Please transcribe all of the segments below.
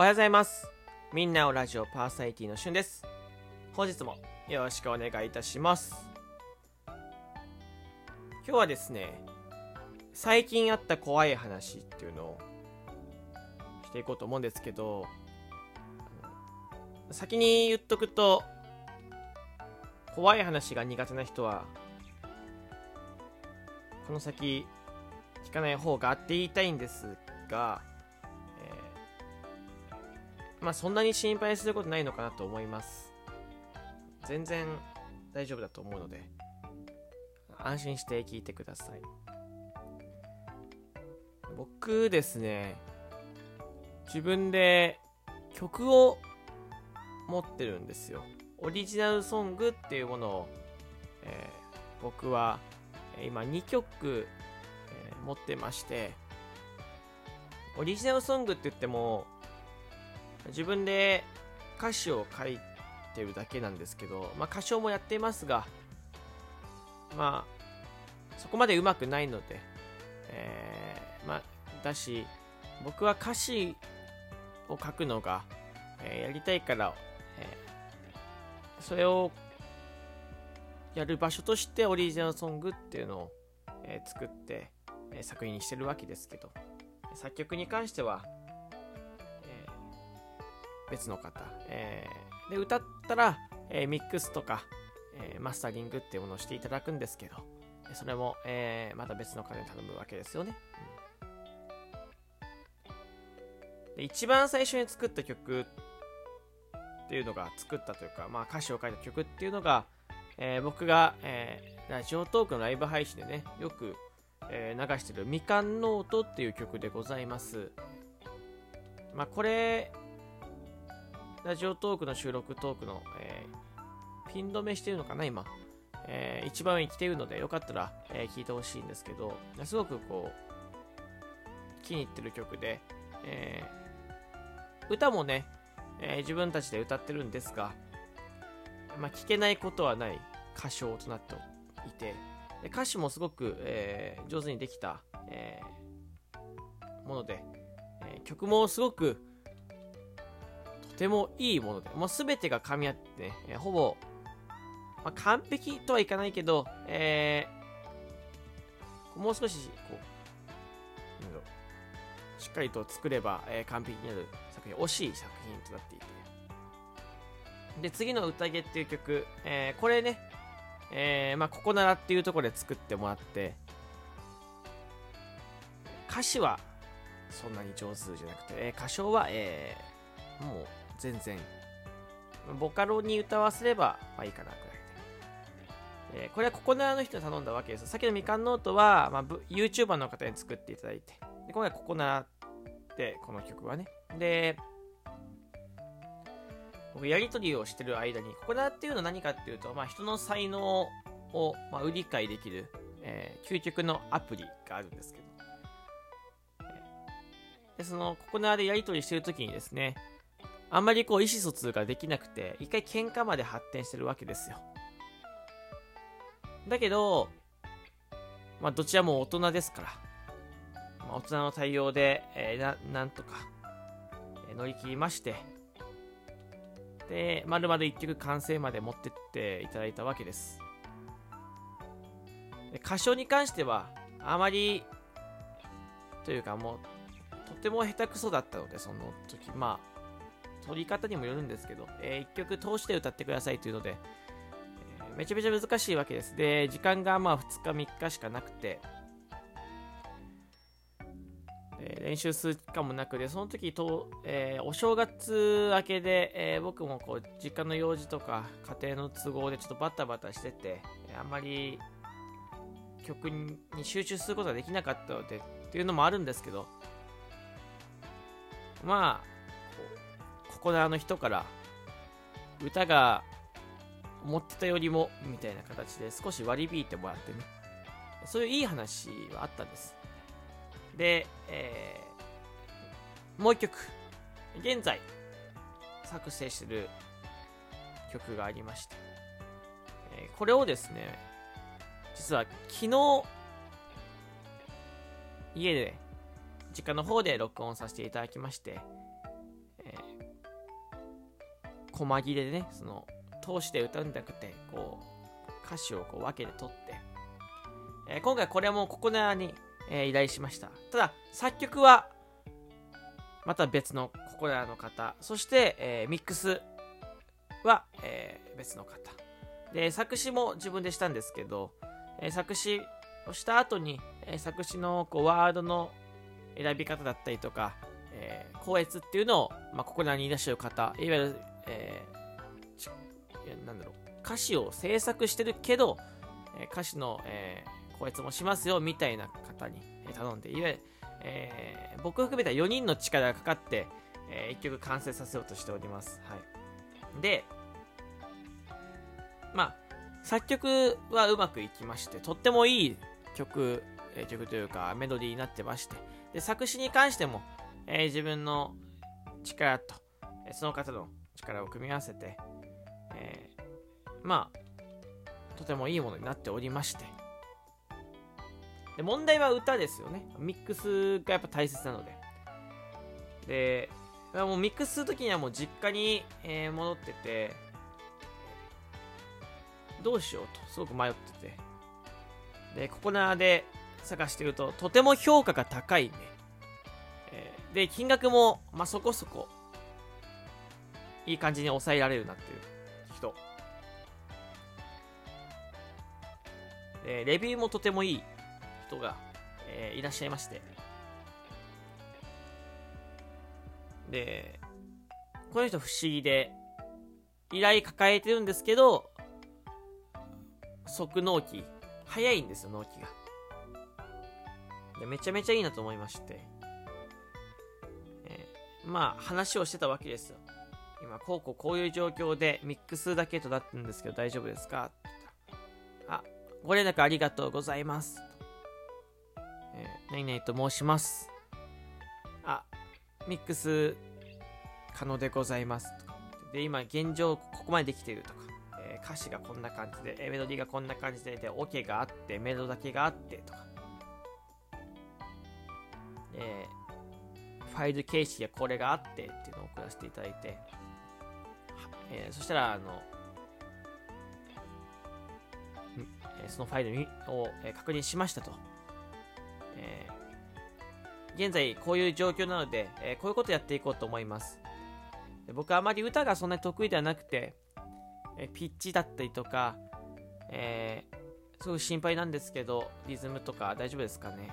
おはようございます。みんなおラジオパーソナリティのしゅんです。本日もよろしくお願いいたします。今日はですね、最近あった怖い話っていうのをしていこうと思うんですけど、先に言っとくと、怖い話が苦手な人は、この先聞かない方がって言いたいんですが、まあそんなに心配することないのかなと思います。全然大丈夫だと思うので安心して聞いてください。僕ですね自分で曲を持ってるんですよ。オリジナルソングっていうものを、えー僕は今2曲、えー持ってましてオリジナルソングって言っても自分で歌詞を書いてるだけなんですけど、まあ、歌唱もやっていますがまあそこまでうまくないので、えーまあ、だし僕は歌詞を書くのが、えーやりたいから、えーそれをやる場所としてオリジナルソングっていうのを、え作って、え作品にしてるわけですけど作曲に関しては、別の方、えーで歌ったら、えーミックスとか、えーマスタリングっていうものをしていただくんですけどそれも、えーまた別の方に頼むわけですよね、うん。で一番最初に作った曲っていうのが作ったというか、まあ、歌詞を書いた曲っていうのが、えー僕が、えーラジオトークのライブ配信でねよく、えー流してる「みかんノート」っていう曲でございます。まあこれラジオトークの収録トークの、えーピン止めしてるのかな今、えー一番上に来てるのでよかったら、えー聞いてほしいんですけどすごくこう気に入ってる曲で、えー歌もね、えー自分たちで歌ってるんですが、まあ、聞けないことはない歌唱となっていてで歌詞もすごく、えー上手にできた、えーもので、えー曲もすごくてもいいもので、もう全てが噛み合ってね、ほぼ、まあ、完璧とはいかないけど、えーもう少しこうなんだろうしっかりと作れば、えー完璧になる作品惜しい作品となっていて。で次の「宴」っていう曲、えーこれねえーまあ、ここならっていうところで作ってもらって歌詞はそんなに上手じゃなくて、えー歌唱は、えーもう全然。ボカロに歌わせれば、まあ、いいかなくらいで、えーこれはここならの人に頼んだわけですさっきのみかんノートは、まあ、YouTuber の方に作っていただいて。で今回ここならってこの曲はね。で僕やり取りをしてる間にここならっていうのは何かっていうと、まあ、人の才能を、まあ、売り買いできる、えー究極のアプリがあるんですけど、でそのここならでやり取りしてる時にですねあんまりこう意思疎通ができなくて一回喧嘩まで発展してるわけですよ。だけどまあどちらも大人ですから、まあ、大人の対応で、えーななんとか、えー乗り切りまして。で、丸々1曲完成まで持ってっていただいたわけです。で歌唱に関しては、あまり、というかもう、とても下手くそだったので、その時、まあ、取り方にもよるんですけど、え1曲通して歌ってくださいというので、えーめちゃめちゃ難しいわけです。で、時間がまあ2日3日しかなくて、えー練習する時間もなくでその時と、えーお正月明けで、えー僕もこう実家の用事とか家庭の都合でちょっとバタバタしてて、あんまり曲に集中することができなかったのでっていうのもあるんですけどまあこうここなの人から歌が思ってたよりもみたいな形で少し割り引いてもらってね。そういういい話はあったんです。で、えーもう一曲現在作成してる曲がありまして、えーこれをですね実は昨日家で実家の方で録音させていただきまして、細切れでね、その、通して歌うんじゃなくて、こう、歌詞をこう分けて取って、えー、今回これもここなに、えー、依頼しました。ただ、作曲は、また別のここらの方、そして、えー、ミックスは、えー、別の方。で、作詞も自分でしたんですけど、えー、作詞をした後に、えー、作詞のこうワードの選び方だったりとか、えー、校閲っていうのを、まあ、ここらにいらっしゃる方、いわゆる、えー、なんだろう、歌詞を制作してるけど、え歌詞の、えー、校閲もしますよ、みたいな方に頼んで、いわゆる、えー、僕含めた4人の力がかかって、えー、1曲完成させようとしております。はい。で、まあ、作曲はうまくいきまして、とってもいい曲、えー、曲というかメロディーになってまして、で、作詞に関しても、えー、自分の力と、え、その方の力を組み合わせて、えー、まあ、とてもいいものになっておりまして、で問題は歌ですよね。ミックスがやっぱ大切なので。で、もうミックスするときにはもう実家に、えー、戻ってて、どうしようと、すごく迷ってて。で、ここなで探してると、とても評価が高いね。えー、で、金額も、まあ、そこそこ、いい感じに抑えられるなっていう人。で、レビューもとてもいい人が、えー、いらっしゃいまして。で、この人不思議で、依頼抱えてるんですけど、即納期、早いんですよ、納期が。でめちゃめちゃいいなと思いまして、えー、まあ、話をしてたわけですよ。今、こうこうこういう状況でミックスだけとなってるんですけど大丈夫ですか？あ、ご連絡ありがとうございます。えー、何々と申します。あ、ミックス可能でございます。で、今、現状ここまでできてるとか。え歌詞がこんな感じで、えメロディーがこんな感じで、で、オ、ケがあって、メロだけがあってとか。えファイル形式がこれがあってっていうのを送らせていただいて、えー、そしたら、あの、えそのファイルを、え確認しましたと。えー、現在こういう状況なので、えこういうことやっていこうと思います。僕はあまり歌がそんなに得意ではなくて、えピッチだったりとか、え、すごい心配なんですけど、リズムとか大丈夫ですかね。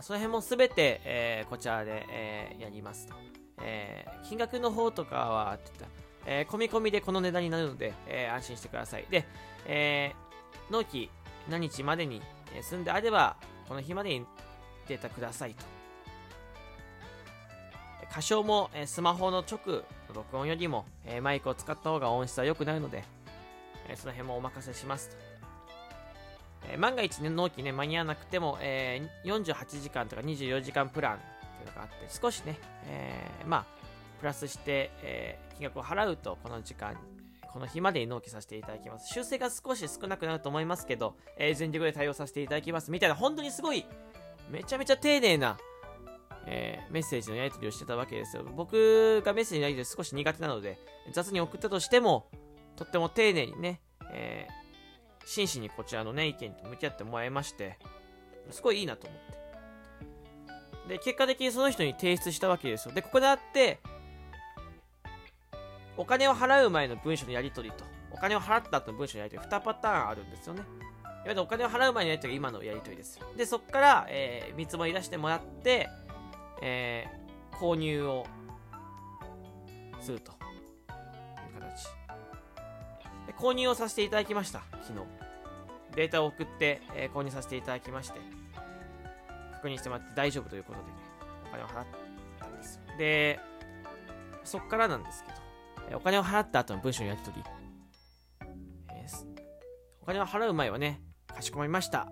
その辺もすべて、え、こちらで、え、やりますと。え、金額の方とかは、って言ったえー、込み込みでこの値段になるので、えー、安心してください。で、えー、納期何日までに、済んであれば、この日までにデータくださいと。歌唱も、えスマホの直録音よりも、えマイクを使った方が音質は良くなるので、えその辺もお任せしますと。え万が一ね、納期ね、間に合わなくても、えー、48時間とか24時間プランっていうのがあって、少しね、えー、まあ、プラスして、えー、金額を払うと、この時間、この日までに納期させていただきます。修正が少し少なくなると思いますけど、えー、全力で対応させていただきます。みたいな、本当にすごい、めちゃめちゃ丁寧な、えー、メッセージのやり取りをしてたわけですよ。僕がメッセージのやり取り少し苦手なので、雑に送ったとしても、とっても丁寧にね、えー、真摯にこちらのね、意見と向き合ってもらいまして、すごいいいなと思って。で、結果的にその人に提出したわけですよ。で、ここであって、お金を払う前の文書のやり取りと、お金を払った後の文書のやり取り、2パターンあるんですよね。いわゆるお金を払う前のやり取りが今のやり取りですよ。で、そこから、えー、見積もり出してもらって、えー、購入をすると。いう形。で購入をさせていただきました。昨日。データを送って、えー、購入させていただきまして確認してもらって大丈夫ということでねお金を払ったんですでそこからなんですけど、お金を払った後の文章のやり取り、えー、お金を払う前はねかしこまりました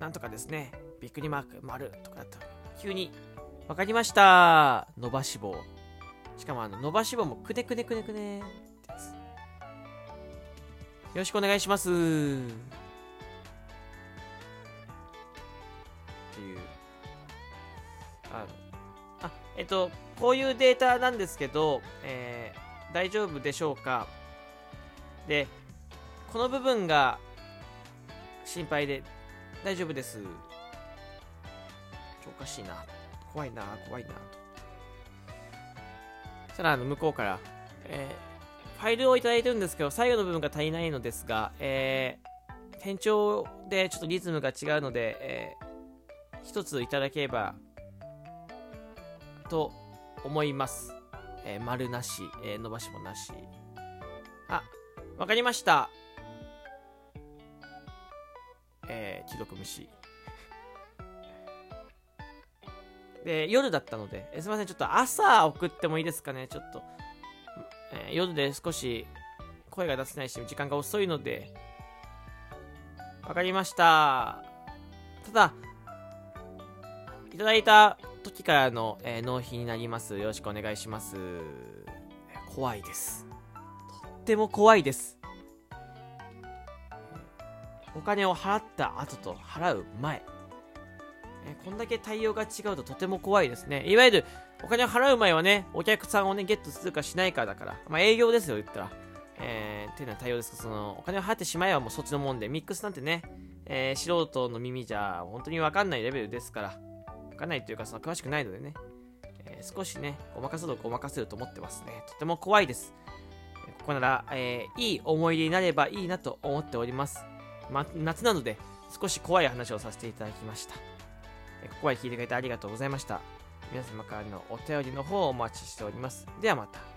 なんとかですねびっくりマーク丸とかだった急にわかりました。伸ばし棒。しかもあの、伸ばし棒もくねくねくねくねってやつ。よろしくお願いします。っていう。あの、あ、えっと、こういうデータなんですけど、え大丈夫でしょうか？で、この部分が心配で大丈夫です。おかしいな。怖いな、怖いな。そしたら、あの、向こうから、えー、ファイルをいただいてるんですけど、最後の部分が足りないのですが、えー、店長でちょっとリズムが違うので、えー、一ついただければ、と思います。えー、丸なし、えー、伸ばしもなし。あ、わかりました。えー、既読無視。で、夜だったので、えすいません、ちょっと朝送ってもいいですかね、ちょっと。えー、夜で少し声が出せないし、時間が遅いので、わかりました。ただ、いただいた時からの、えー、納品になります。よろしくお願いします。怖いです。とっても怖いです。お金を払った後と払う前。えこんだけ対応が違うととても怖いですね。いわゆる、お金を払う前はね、お客さんをね、ゲットするかしないかだから。まあ、営業ですよ、言ったら。えー、っていうのは対応ですけど、その、お金を払ってしまえばもうそっちのもんで、ミックスなんてね、えー、素人の耳じゃ本当にわかんないレベルですから。かないというか、その詳しくないのでね、えー、少しね、ごまかすとごまかせると思ってますね。とても怖いです。ここなら、えー、いい思い出になればいいなと思っております。ま、夏なので少し怖い話をさせていただきました。えここまで聞いてくれてありがとうございました。皆様からのお便りの方をお待ちしております。ではまた。